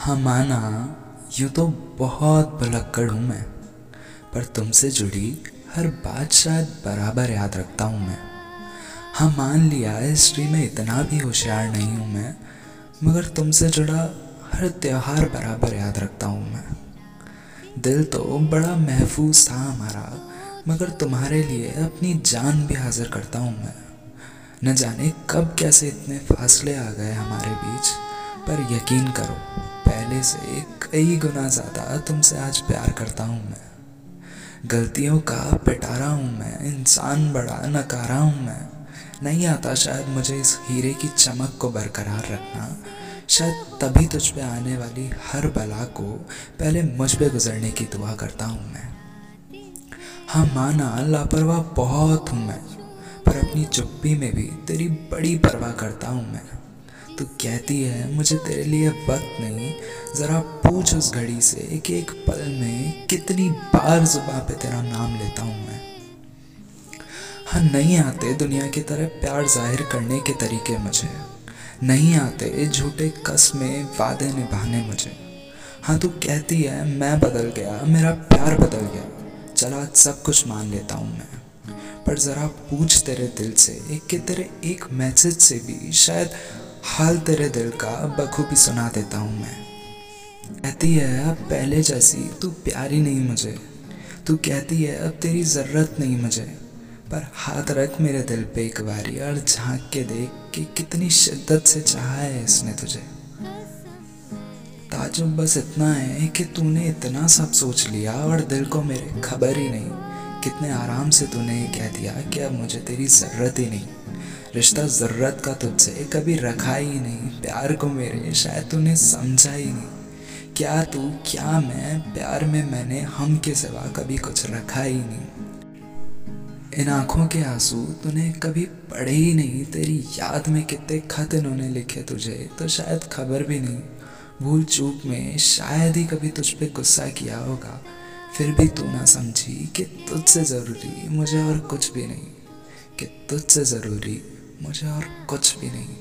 हाँ माना, यूँ तो बहुत भुलक्कड़ हूँ मैं, पर तुमसे जुड़ी हर बात शायद बराबर याद रखता हूँ मैं। हाँ मान लिया हिस्ट्री में इतना भी होशियार नहीं हूँ मैं, मगर तुमसे जुड़ा हर त्यौहार बराबर याद रखता हूँ मैं। दिल तो बड़ा महफूज था हमारा, मगर तुम्हारे लिए अपनी जान भी हाजिर करता हूँ मैं। न जाने कब कैसे इतने फासले आ गए हमारे बीच, पर यकीन करो पहले से कई गुना ज़्यादा तुमसे आज प्यार करता हूँ मैं। गलतियों का पिटारा हूँ मैं, इंसान बड़ा नकारा हूँ मैं। नहीं आता शायद मुझे इस हीरे की चमक को बरकरार रखना। शायद तभी तुझ पे आने वाली हर बला को पहले मुझ पे गुजरने की दुआ करता हूँ मैं। हाँ माना लापरवाह बहुत हूँ मैं, पर अपनी चुप्पी में भी तेरी बड़ी परवाह करता हूँ मैं। तू कहती है, मुझे तेरे लिए वक्त नहीं। ज़रा पूछ उस घड़ी से कि एक पल में कितनी बार जुबा पे तेरा नाम लेता हूँ मैं? हाँ नहीं आते दुनिया की तरह प्यार ज़ाहिर करने के तरीके मुझे। नहीं आते झूठे कस में वादे निभाने मुझे। हाँ तू कहती है, मैं बदल गया, मेरा प्यार बदल गया। चला सब कुछ मान लेता हूँ मैं। पर ज़रा पूछ तेरे दिल से कि तेरे एक मैसेज से भी शायद हाल तेरे दिल का बखूबी सुना देता हूँ मैं। कहती है, अब पहले जैसी तू प्यारी नहीं मुझे। तू कहती है, अब तेरी ज़रूरत नहीं मुझे। पर हाथ रख मेरे दिल पे एक बारी और झाँक के देख कि कितनी शिद्दत से चाहा है इसने तुझे। ताजुब बस इतना है कि तूने इतना सब सोच लिया और दिल को मेरे खबर ही नहीं। कितने आराम से तूने ये कह दिया कि अब मुझे तेरी ज़रूरत ही नहीं। रिश्ता ज़रूरत का तुझसे कभी रखा ही नहीं। प्यार को मेरे शायद तूने समझा ही नहीं। क्या तू, क्या मैं, प्यार में मैंने हम के सिवा कभी कुछ रखा ही नहीं। इन आँखों के आँसू तूने कभी पढ़े ही नहीं। तेरी याद में कितने खत इन्होंने लिखे तुझे तो शायद खबर भी नहीं। भूल चूक में शायद ही कभी तुझ पे गुस्सा किया होगा। फिर भी तू ना समझी कि तुझसे ज़रूरी मुझे और कुछ भी नहीं। कि तुझसे ज़रूरी मुझे और कुछ भी नहीं।